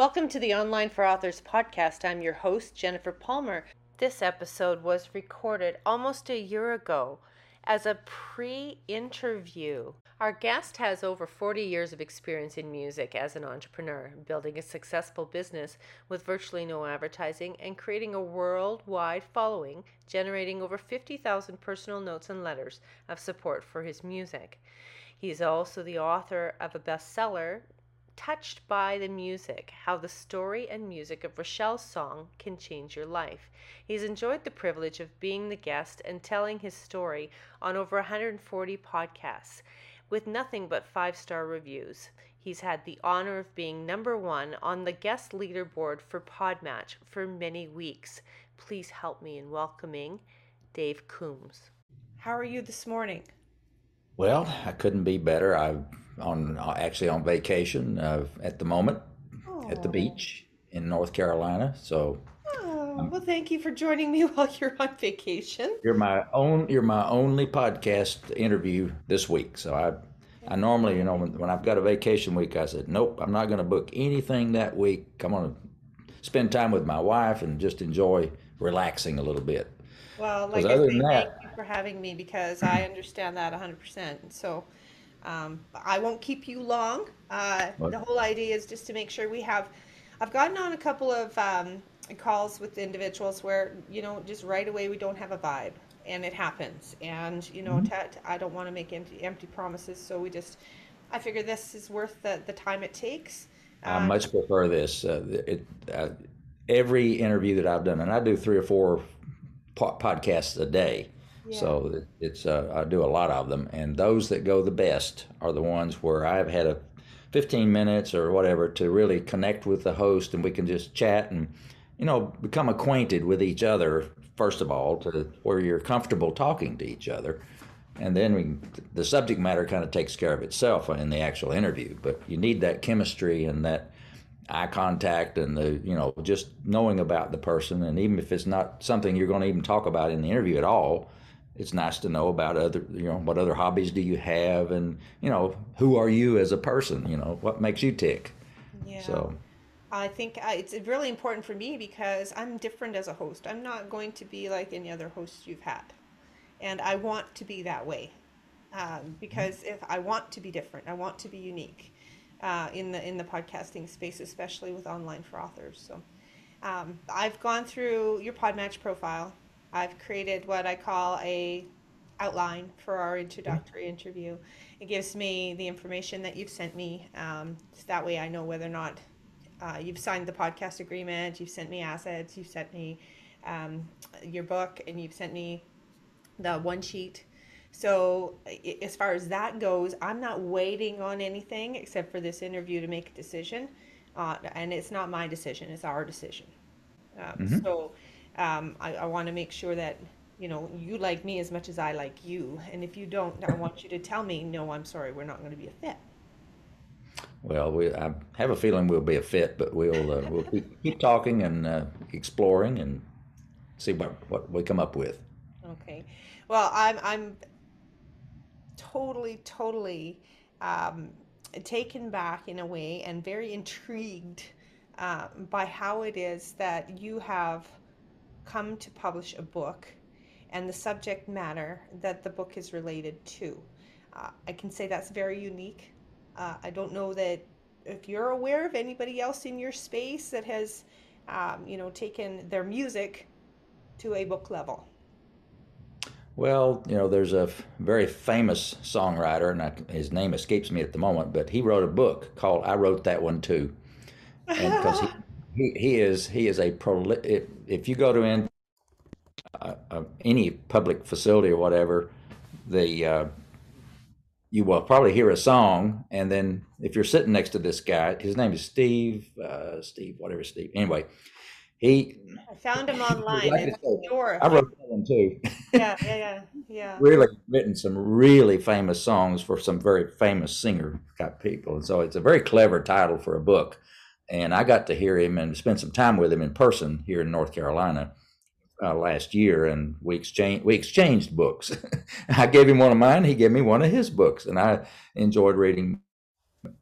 Welcome to the Online for Authors podcast. I'm your host, Jennifer Palmer. This episode was recorded almost a year ago as a pre interview. Our guest has over 40 years of experience in music as an entrepreneur, building a successful business with virtually no advertising and creating a worldwide following, generating over 50,000 personal notes and letters of support for his music. He is also the author of a bestseller touched by the music, how the story and music of Rachel's song can change your life. He's enjoyed the privilege of being the guest and telling his story on over 140 podcasts with nothing but five star reviews. He's had the honor of being number one on the guest leaderboard for PodMatch for many weeks. Please help me in welcoming Dave Combs. How are you this morning? Well, I couldn't be better. I've on actually on vacation uh, at the moment Aww. at the beach in North Carolina. So, oh, well, thank you for joining me while you're on vacation. You're my own. You're my only podcast interview this week. So I, I normally, you know, when, when I've got a vacation week, I said, nope, I'm not going to book anything that week. I'm going to spend time with my wife and just enjoy relaxing a little bit. Well, like I say, that, thank you for having me because I understand that 100%. So um, I won't keep you long. Uh, the whole idea is just to make sure we have. I've gotten on a couple of um, calls with individuals where you know just right away we don't have a vibe, and it happens. And you know, mm-hmm. I don't want to make empty empty promises, so we just. I figure this is worth the, the time it takes. I uh, much prefer this. Uh, it, uh, every interview that I've done, and I do three or four po- podcasts a day. So it's uh, I do a lot of them, and those that go the best are the ones where I've had a 15 minutes or whatever to really connect with the host, and we can just chat and you know become acquainted with each other first of all, to where you're comfortable talking to each other, and then we, the subject matter kind of takes care of itself in the actual interview. But you need that chemistry and that eye contact and the you know just knowing about the person and even if it's not something you're going to even talk about in the interview at all it's nice to know about other you know what other hobbies do you have and you know who are you as a person you know what makes you tick? Yeah. So. I think it's really important for me because i'm different as a host. I'm not going to be like any other host you've had. And i want to be that way um, because if i want to be different i want to be unique uh, in the in the podcasting space especially with online for authors. So um, i've gone through your PodMatch profile I've created what I call a outline for our introductory interview. It gives me the information that you've sent me. Um, so that way I know whether or not uh, you've signed the podcast agreement, you've sent me assets, you've sent me um, your book, and you've sent me the one sheet. So as far as that goes, I'm not waiting on anything except for this interview to make a decision. Uh, and it's not my decision, it's our decision. Um, mm-hmm. So um, I, I want to make sure that you know you like me as much as I like you, and if you don't, I want you to tell me, no, I'm sorry, we're not going to be a fit. Well, we I have a feeling we'll be a fit, but we'll uh, we'll keep, keep talking and uh, exploring and see what what we come up with. Okay, well, I'm I'm totally totally um, taken back in a way and very intrigued uh, by how it is that you have come to publish a book and the subject matter that the book is related to. Uh, I can say that's very unique. Uh, I don't know that if you're aware of anybody else in your space that has, um, you know, taken their music to a book level. Well, you know, there's a very famous songwriter, and I, his name escapes me at the moment, but he wrote a book called "I Wrote That One Too," because he, he, he is he is a prolific. If you go to in, uh, uh, any public facility or whatever, the uh, you will probably hear a song, and then if you're sitting next to this guy, his name is Steve, uh, Steve, whatever Steve. Anyway, he. I found him online. I, I wrote that one too. yeah, yeah, yeah, yeah. really written some really famous songs for some very famous singer type people, and so it's a very clever title for a book and I got to hear him and spend some time with him in person here in North Carolina uh, last year, and we exchanged we exchanged books. I gave him one of mine, he gave me one of his books, and I enjoyed reading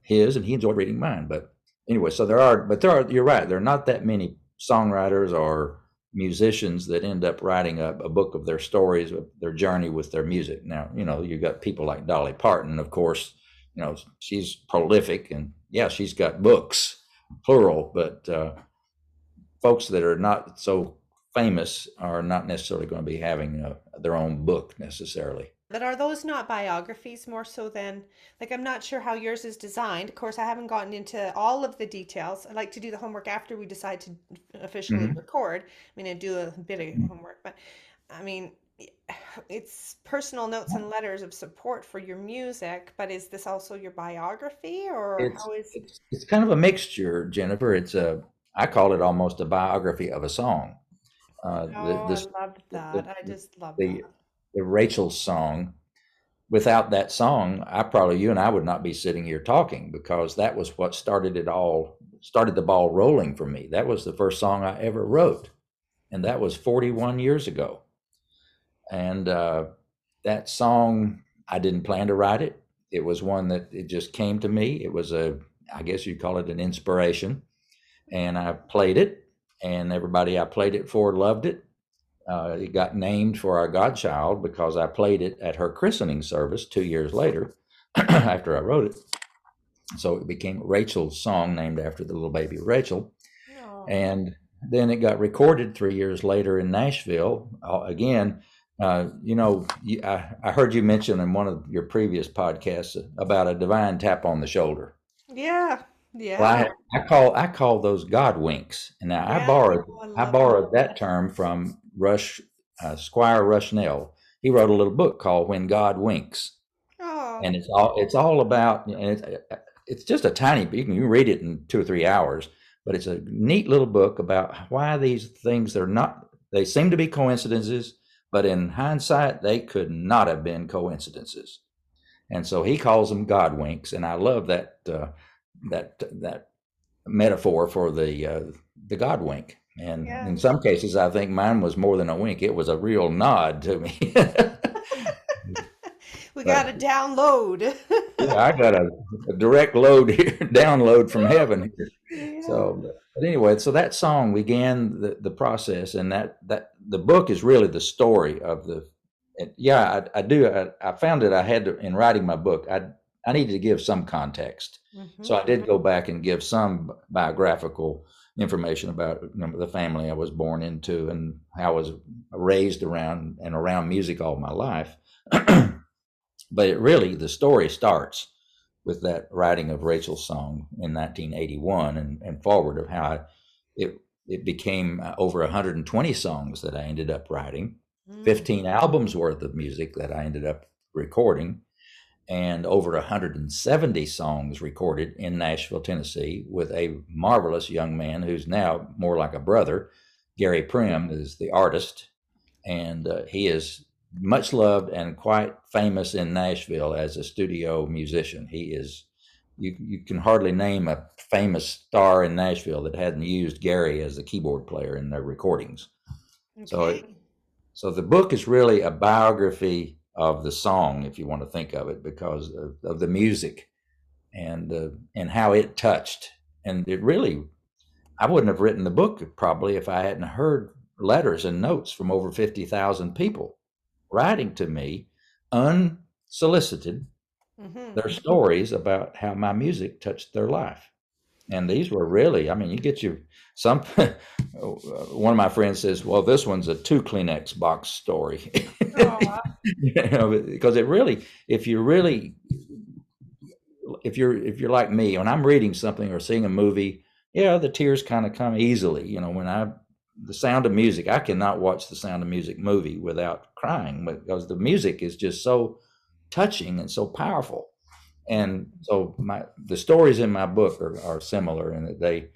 his, and he enjoyed reading mine. But anyway, so there are, but there are. You're right. There are not that many songwriters or musicians that end up writing a, a book of their stories, of their journey with their music. Now, you know, you've got people like Dolly Parton, of course. You know, she's prolific, and yeah, she's got books, plural. But uh, folks that are not so famous are not necessarily going to be having uh, their own book necessarily. But are those not biographies more so than like I'm not sure how yours is designed. Of course, I haven't gotten into all of the details. I like to do the homework after we decide to officially hmm record. I mean, I do a bit of homework, but I mean, it's personal notes and letters of support for your music, but is this also your biography or It's how is it's it's kind of a mixture, Jennifer. It's a I call it almost a biography of a song. Uh, the, Oh, I this love the, that. I just love the that. the Rachel song. Without that song, I probably you and I would not be sitting here talking because that was what started it all, started the ball rolling for me. That was the first song I ever wrote, and that was 41 years ago. And uh, that song, I didn't plan to write it. It was one that it just came to me. It was a, I guess you'd call it an inspiration, and I played it, and everybody I played it for loved it uh, it got named for our godchild because I played it at her christening service two years later after I wrote it. So it became Rachel's song, named after the little baby Rachel. Oh, And then it got recorded three years later in Nashville. Uh, again, uh, you know, you, I, I heard you mention in one of your previous podcasts about a divine tap on the shoulder. yeah, Well, yeah, I, I call I call those God winks. And now I borrowed Oh, I I borrowed that that. term from Rush uh, Squire Rushnell. He wrote a little book called When God Winks, Oh, and it's all it's all about. And it's, it's just a tiny. You can you can read it in two or three hours, but it's a neat little book about why these things are not. They seem to be coincidences, but in hindsight, they could not have been coincidences. And so he calls them God winks, and I love that uh, that that metaphor for the uh, the God wink. And yeah. in some cases, I think mine was more than a wink; it was a real nod to me. We got to download. yeah, I got a, a direct load here, download from heaven here. yeah. So, but anyway, so that song began the, the process, and that that the book is really the story of the. Yeah, I, I do. I, I found that I had to in writing my book. I I needed to give some context, so hmm I did go back and give some biographical information about you know, the family I was born into and how I was raised around and around music all my life. but it really the story starts with that writing of Rachel's song in 1981 and, and forward of how I, it it became uh, over 120 songs that I ended up writing, Mm. 15 albums worth of music that I ended up recording, and over 170 songs recorded in Nashville, Tennessee, with a marvelous young man who's now more like a brother. Gary Prim is the artist, and uh, he is much loved and quite famous in Nashville as a studio musician. He is you you can hardly name a famous star in Nashville that hadn't used Gary as a keyboard player in their recordings. So it, so the book is really a biography of the song, if you want to think of it, because of, of the music and uh, and how it touched. And it really, I wouldn't have written the book probably if I hadn't heard letters and notes from over fifty thousand people writing to me, unsolicited, hmm their stories about how my music touched their life. And these were really, I mean, you get your some. one of my friends says, "Well, this one's a two Kleenex box story," Oh, you know, because it really, if you really, if you're if you're like me, when I'm reading something or seeing a movie, yeah, the tears kind of come easily. You know, when I the sound of music, I cannot watch the Sound of Music movie without crying because the music is just so touching and so powerful. And so my the stories in my book are, are similar in that they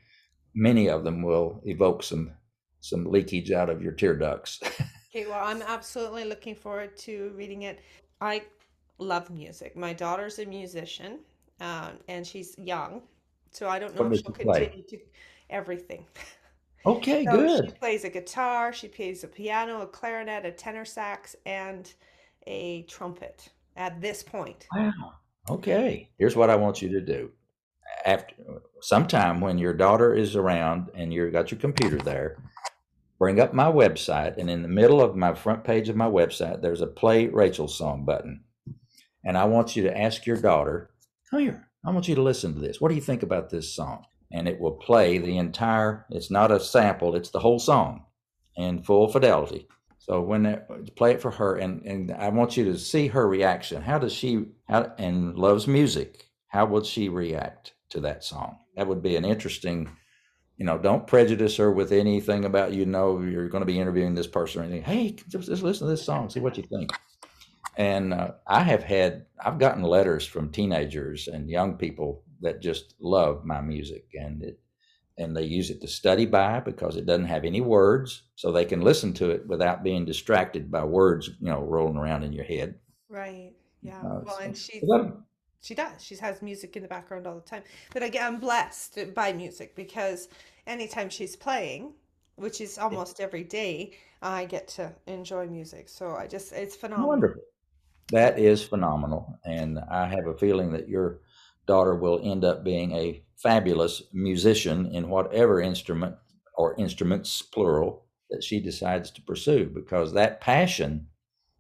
many of them will evoke some some leakage out of your tear ducts. Okay, well, I'm absolutely looking forward to reading it. I love music. My daughter's a musician, um, and she's young, so I don't know what if she'll continue to everything. Okay, So she good. plays a guitar, she plays a piano, a clarinet, a tenor sax, and a trumpet at this point. Wow. Okay. Here's what I want you to do. after sometime when your daughter is around and you've got your computer there, bring up my website, and in the middle of my front page of my website, there's a play Rachel song button. And I want you to ask your daughter, come here, I want you to listen to this. What do you think about this song? And it will play the entire, it's not a sample, it's the whole song in full fidelity. So when play it for her, and, and I want you to see her reaction. How does she, how, and loves music, how would she react to that song? That would be an interesting, you know, don't prejudice her with anything about, you know, you're going to be interviewing this person or anything. Hey, just, just listen to this song, see what you think. And uh, I have had, I've gotten letters from teenagers and young people that just love my music and it, and they use it to study by because it doesn't have any words, so they can listen to it without being distracted by words, you know, rolling around in your head. Right. Yeah. Uh, well, so, and she she does. She has music in the background all the time. But again, I'm blessed by music because anytime she's playing, which is almost every day, I get to enjoy music. So I just it's phenomenal. Wonderful. That is phenomenal. And I have a feeling that your daughter will end up being a fabulous musician in whatever instrument or instruments, plural, that she decides to pursue because that passion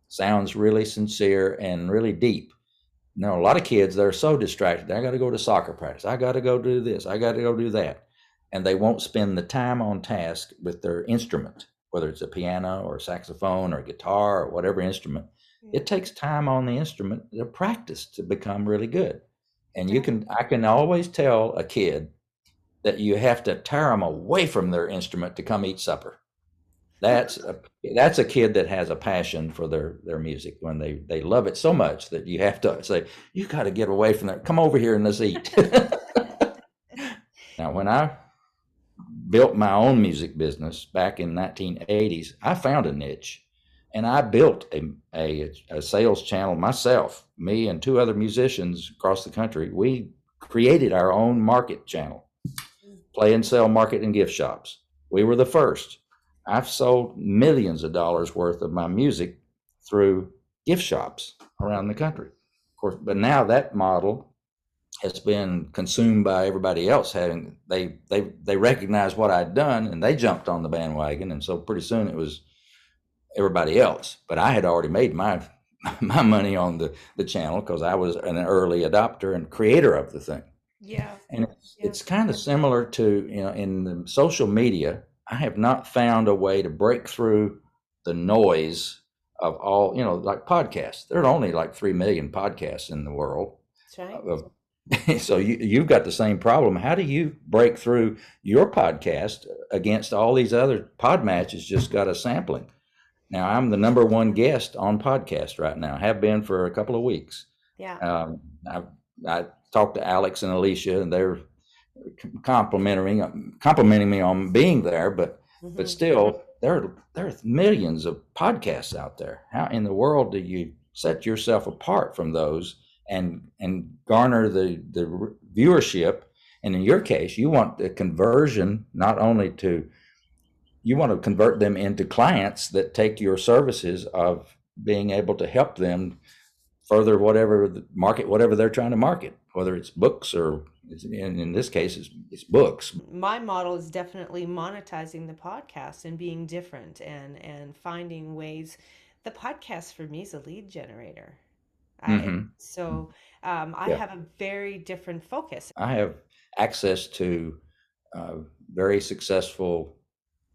sounds really sincere and really deep. Now, a lot of kids, they're so distracted. I got to go to soccer practice. I got to go do this. I got to go do that. And they won't spend the time on task with their instrument, whether it's a piano or a saxophone or guitar or whatever instrument it takes time on the instrument to practice to become really good. And you can, I can always tell a kid that you have to tear them away from their instrument to come eat supper. That's a, that's a kid that has a passion for their their music when they they love it so much that you have to say you got to get away from that. Come over here and let's eat. now, when I built my own music business back in 1980s, I found a niche and I built a, a, a, sales channel myself. Me and two other musicians across the country, we created our own market channel, play and sell market and gift shops. We were the first. I've sold millions of dollars worth of my music through gift shops around the country. Of course, but now that model has been consumed by everybody else having they they they recognized what I'd done and they jumped on the bandwagon and so pretty soon it was everybody else. But I had already made my my money on the the channel because I was an early adopter and creator of the thing. Yeah, and it's, yeah. it's kind of similar to you know in the social media. I have not found a way to break through the noise of all you know like podcasts. There are only like three million podcasts in the world. That's right. so you you've got the same problem. How do you break through your podcast against all these other pod matches? Just got a sampling. Now I'm the number one guest on podcast right now. Have been for a couple of weeks. Yeah. Um, I I talked to Alex and Alicia, and they're complimenting complimenting me on being there, but mm-hmm. but still there there are millions of podcasts out there. How in the world do you set yourself apart from those and and garner the the viewership? And in your case, you want the conversion not only to you want to convert them into clients that take your services of being able to help them further whatever the market whatever they're trying to market whether it's books or in, in this case it's, it's books. My model is definitely monetizing the podcast and being different and and finding ways. The podcast for me is a lead generator. Mm-hmm. So um, i yeah. have a very different focus. I have access to uh, very successful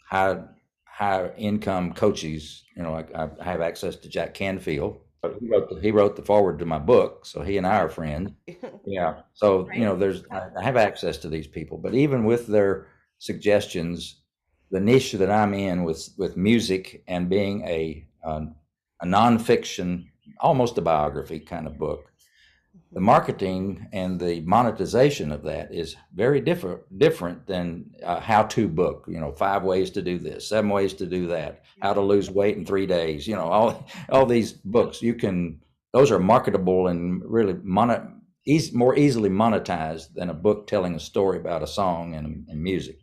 high high income coaches. You know, like I have access to Jack Canfield. He wrote, the, he wrote the forward to my book, so he and I are friends. Yeah, so right. you know, there's I have access to these people, but even with their suggestions, the niche that I'm in with with music and being a um, a nonfiction, almost a biography kind of book, the marketing and the monetization of that is very different different than uh, a how-to book you know five ways to do this seven ways to do that how to lose weight in three days you know all all these books. You can those are marketable and really monet, easy, more easily monetized than a book telling a story about a song and, and music.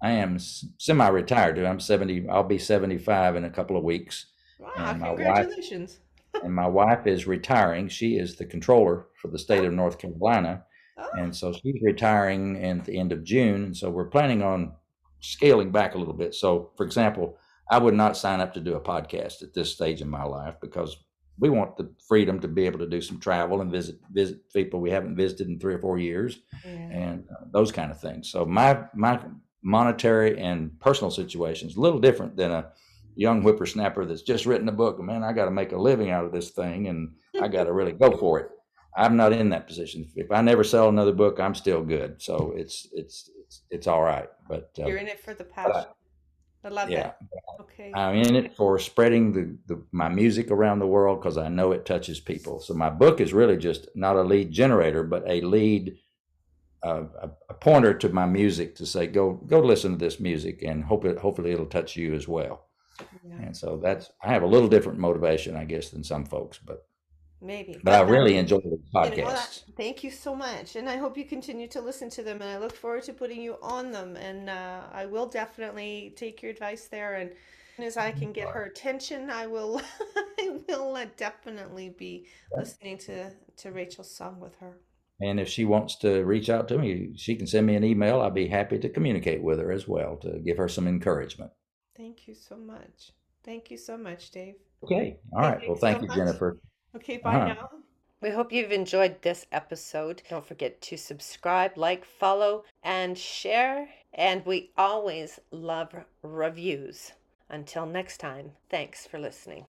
I am semi-retired i'm 70 i'll be 75 in a couple of weeks. Wow congratulations wife, and my wife is retiring she is the controller for the state of North Carolina, Oh. And so she's retiring at the end of June. And so we're planning on scaling back a little bit. So, for example, I would not sign up to do a podcast at this stage in my life because we want the freedom to be able to do some travel and visit visit people we haven't visited in three or four years, yeah. and uh, those kind of things. So my my monetary and personal situation is a little different than a young whippersnapper that's just written a book. Man, I got to make a living out of this thing, and I got to really go for it. I'm not in that position. If I never sell another book, I'm still good. So it's it's it's, it's all right. But uh, you're in it for the passion. I love yeah, that. Okay. I'm in it for spreading the, the my music around the world because I know it touches people. So my book is really just not a lead generator, but a lead uh, a, a, pointer to my music to say go go listen to this music and hope it hopefully it'll touch you as well. Yeah. And so that's I have a little different motivation, I guess, than some folks, but maybe. But, I really enjoy the podcast. You know thank you so much, and I hope you continue to listen to them. And I look forward to putting you on them. And uh, I will definitely take your advice there. And as I can get her attention, I will. I will uh, definitely be listening to to Rachel's song with her. And if she wants to reach out to me, she can send me an email. I'll be happy to communicate with her as well to give her some encouragement. Thank you so much. Thank you so much, Dave. Okay. All right. Thank well, thank so you, much. Jennifer. Okay, bye uh-huh. now. We hope you've enjoyed this episode. Don't forget to subscribe, like, follow, and share. And we always love reviews. Until next time, thanks for listening.